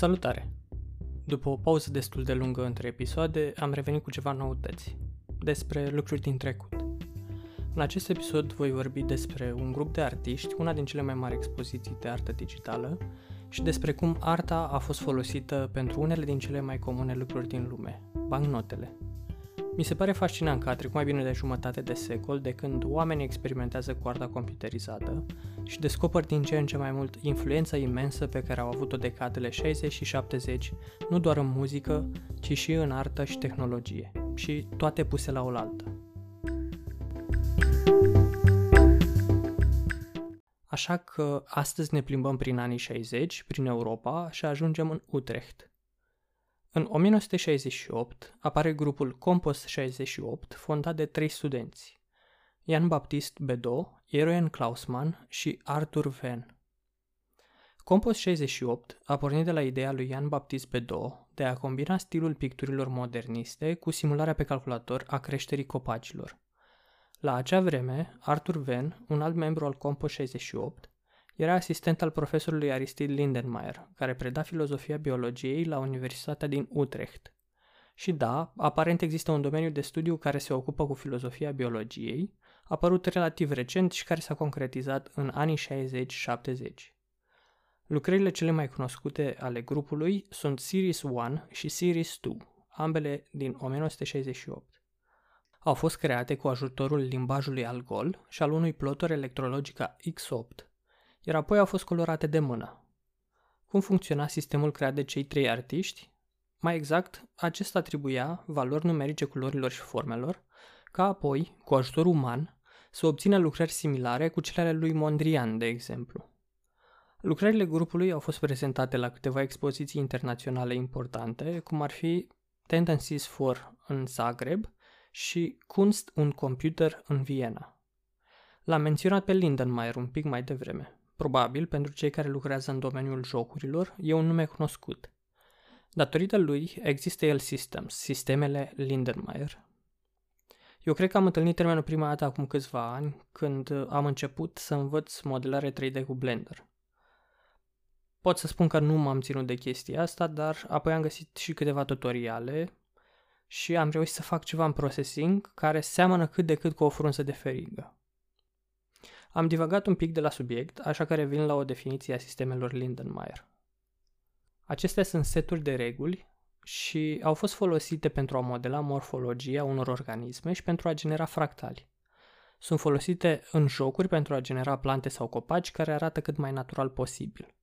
Salutare! După o pauză destul de lungă între episoade, am revenit cu ceva noutăți, despre lucruri din trecut. În acest episod voi vorbi despre un grup de artiști, una din cele mai mari expoziții de artă digitală, și despre cum arta a fost folosită pentru unele din cele mai comune lucruri din lume, bancnotele. Mi se pare fascinant că a trecut mai bine de jumătate de secol de când oamenii experimentează cu arta computerizată și descoper din ce în ce mai mult influența imensă pe care au avut-o decadele 60 și 70, nu doar în muzică, ci și în artă și tehnologie, și toate puse la oaltă. Așa că astăzi ne plimbăm prin anii 60, prin Europa și ajungem în Utrecht, în 1968 apare grupul Compost 68, fondat de trei studenți, Jan Baptist Bedo, Jeroen Klausman și Arthur Venn. Compost 68 a pornit de la ideea lui Jan Baptist Bedo de a combina stilul picturilor moderniste cu simularea pe calculator a creșterii copacilor. La acea vreme, Arthur Venn, un alt membru al Compost 68, era asistent al profesorului Aristide Lindenmayer, care preda filozofia biologiei la Universitatea din Utrecht. Și da, aparent există un domeniu de studiu care se ocupă cu filozofia biologiei, apărut relativ recent și care s-a concretizat în anii 60-70. Lucrările cele mai cunoscute ale grupului sunt Series 1 și Series 2, ambele din 1968. Au fost create cu ajutorul limbajului Algol și al unui plotor electrologic X8, iar apoi au fost colorate de mână. Cum funcționa sistemul creat de cei trei artiști? Mai exact, acesta atribuia valori numerice culorilor și formelor, ca apoi, cu ajutor uman, să obțină lucrări similare cu cele ale lui Mondrian, de exemplu. Lucrările grupului au fost prezentate la câteva expoziții internaționale importante, cum ar fi Tendencies for în Zagreb și Kunst un Computer în Viena. L-am menționat pe Lindenmayer un pic mai devreme. Probabil, pentru cei care lucrează în domeniul jocurilor, e un nume cunoscut. Datorită lui, există el Systems, sistemele Lindenmayer. Eu cred că am întâlnit termenul prima dată acum câțiva ani, când am început să învăț modelare 3D cu Blender. Pot să spun că nu m-am ținut de chestia asta, dar apoi am găsit și câteva tutoriale și am reușit să fac ceva în processing care seamănă cât de cât cu o frunză de ferigă. Am divagat un pic de la subiect, așa că revin la o definiție a sistemelor Lindenmayer. Acestea sunt seturi de reguli și au fost folosite pentru a modela morfologia unor organisme și pentru a genera fractali. Sunt folosite în jocuri pentru a genera plante sau copaci care arată cât mai natural posibil.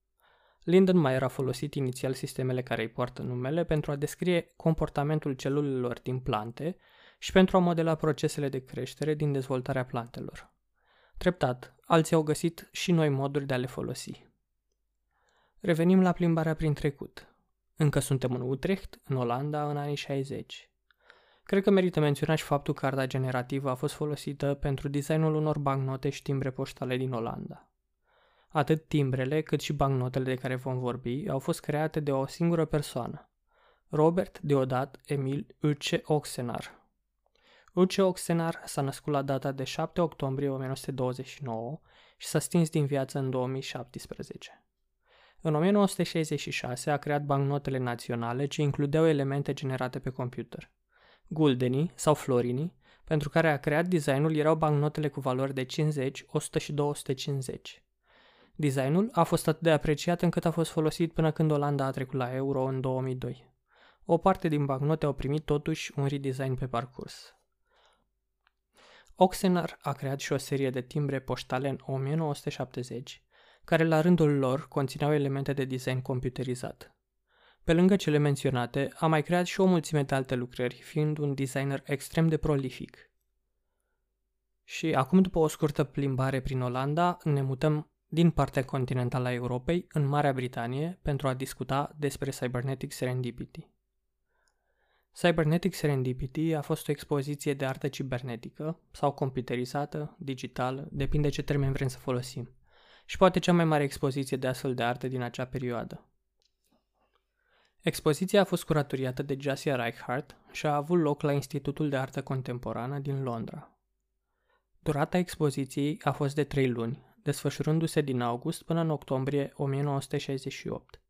Lindenmayer a folosit inițial sistemele care îi poartă numele pentru a descrie comportamentul celulelor din plante și pentru a modela procesele de creștere din dezvoltarea plantelor. Treptat, alții au găsit și noi moduri de a le folosi. Revenim la plimbarea prin trecut. Încă suntem în Utrecht, în Olanda, în anii 60. Cred că merită menționat și faptul că arta generativă a fost folosită pentru designul unor bancnote și timbre poștale din Olanda. Atât timbrele cât și bancnotele de care vom vorbi au fost create de o singură persoană, Robert Deodat Emil Uce Oxenar, Luce Oxenar s-a născut la data de 7 octombrie 1929 și s-a stins din viață în 2017. În 1966 a creat bancnotele naționale ce includeau elemente generate pe computer. Guldenii sau florinii, pentru care a creat designul, erau bancnotele cu valori de 50, 100 și 250. Designul a fost atât de apreciat încât a fost folosit până când Olanda a trecut la euro în 2002. O parte din bancnote au primit totuși un redesign pe parcurs. Oxenar a creat și o serie de timbre poștale în 1970, care la rândul lor conțineau elemente de design computerizat. Pe lângă cele menționate, a mai creat și o mulțime de alte lucrări, fiind un designer extrem de prolific. Și acum, după o scurtă plimbare prin Olanda, ne mutăm din partea continentală a Europei în Marea Britanie pentru a discuta despre Cybernetic Serendipity. Cybernetic Serendipity a fost o expoziție de artă cibernetică sau computerizată, digitală, depinde ce termen vrem să folosim, și poate cea mai mare expoziție de astfel de artă din acea perioadă. Expoziția a fost curatoriată de Jasia Reichardt și a avut loc la Institutul de Artă Contemporană din Londra. Durata expoziției a fost de trei luni, desfășurându-se din august până în octombrie 1968.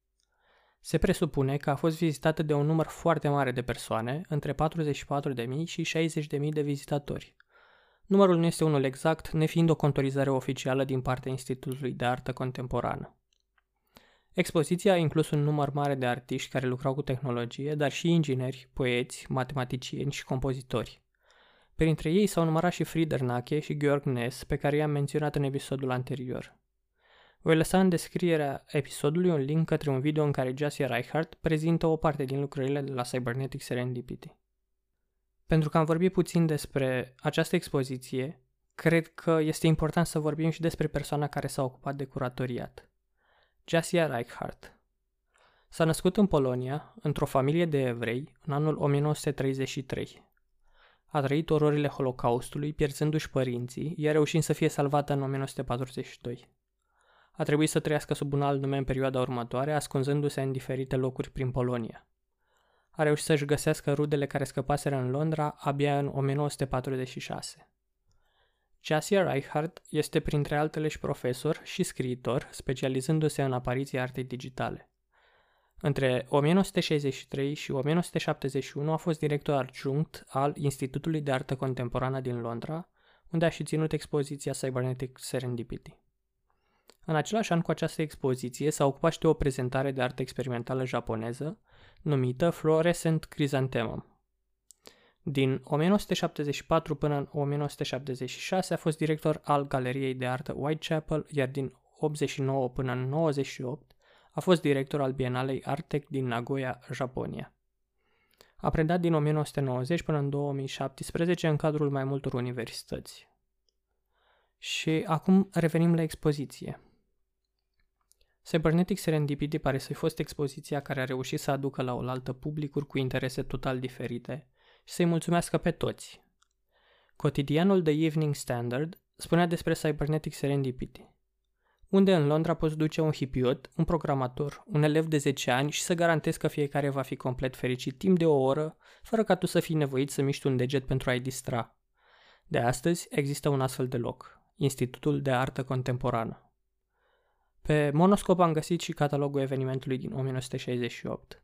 Se presupune că a fost vizitată de un număr foarte mare de persoane, între 44.000 și 60.000 de vizitatori. Numărul nu este unul exact, nefiind o contorizare oficială din partea Institutului de Artă Contemporană. Expoziția a inclus un număr mare de artiști care lucrau cu tehnologie, dar și ingineri, poeți, matematicieni și compozitori. Printre ei s-au numărat și Friedernache și Georg Ness, pe care i-am menționat în episodul anterior. Voi lăsa în descrierea episodului un link către un video în care Jasia Reichardt prezintă o parte din lucrările de la Cybernetic Serendipity. Pentru că am vorbit puțin despre această expoziție, cred că este important să vorbim și despre persoana care s-a ocupat de curatoriat. Jasia Reichardt S-a născut în Polonia, într-o familie de evrei, în anul 1933. A trăit ororile Holocaustului, pierzându-și părinții, iar reușind să fie salvată în 1942. A trebuit să trăiască sub un alt nume în perioada următoare, ascunzându-se în diferite locuri prin Polonia. A reușit să-și găsească rudele care scăpaseră în Londra abia în 1946. Jasia Reichardt este printre altele și profesor și scriitor, specializându-se în apariția artei digitale. Între 1963 și 1971 a fost director adjunct al Institutului de Artă Contemporană din Londra, unde a și ținut expoziția Cybernetic Serendipity. În același an cu această expoziție s-a ocupat și de o prezentare de artă experimentală japoneză numită Fluorescent Chrysanthemum. Din 1974 până în 1976 a fost director al Galeriei de Artă Whitechapel, iar din 89 până în 98 a fost director al Bienalei Artec din Nagoya, Japonia. A predat din 1990 până în 2017 în cadrul mai multor universități. Și acum revenim la expoziție. Cybernetic Serendipity pare să fi fost expoziția care a reușit să aducă la oaltă publicuri cu interese total diferite și să-i mulțumească pe toți. Cotidianul The Evening Standard spunea despre Cybernetic Serendipity, unde în Londra poți duce un hipiot, un programator, un elev de 10 ani și să garantezi că fiecare va fi complet fericit timp de o oră, fără ca tu să fii nevoit să miști un deget pentru a-i distra. De astăzi există un astfel de loc, Institutul de Artă Contemporană. Pe Monoscop am găsit și catalogul evenimentului din 1968.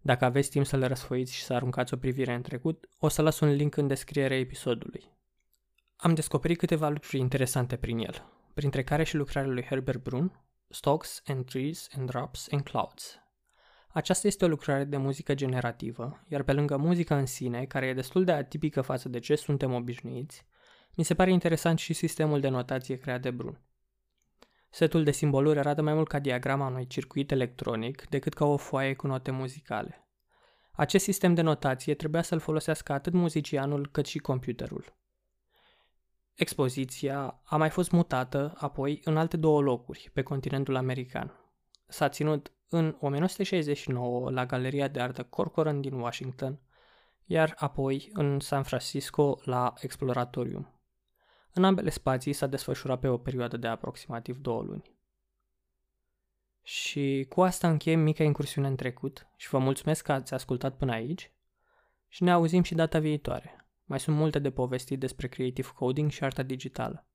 Dacă aveți timp să le răsfoiți și să aruncați o privire în trecut, o să las un link în descrierea episodului. Am descoperit câteva lucruri interesante prin el, printre care și lucrarea lui Herbert Brun, Stocks and Trees and Drops and Clouds. Aceasta este o lucrare de muzică generativă, iar pe lângă muzica în sine, care e destul de atipică față de ce suntem obișnuiți, mi se pare interesant și sistemul de notație creat de Brun. Setul de simboluri arată mai mult ca diagrama unui circuit electronic decât ca o foaie cu note muzicale. Acest sistem de notație trebuia să-l folosească atât muzicianul cât și computerul. Expoziția a mai fost mutată apoi în alte două locuri pe continentul american. S-a ținut în 1969 la Galeria de Artă Corcoran din Washington, iar apoi în San Francisco la Exploratorium. În ambele spații s-a desfășurat pe o perioadă de aproximativ două luni. Și cu asta încheiem mica incursiune în trecut și vă mulțumesc că ați ascultat până aici și ne auzim și data viitoare. Mai sunt multe de povestit despre creative coding și arta digitală.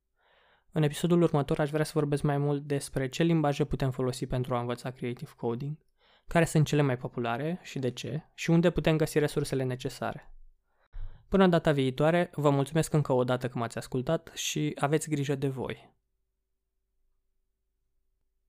În episodul următor aș vrea să vorbesc mai mult despre ce limbaje putem folosi pentru a învăța creative coding, care sunt cele mai populare și de ce, și unde putem găsi resursele necesare. Până data viitoare, vă mulțumesc încă o dată că m-ați ascultat și aveți grijă de voi.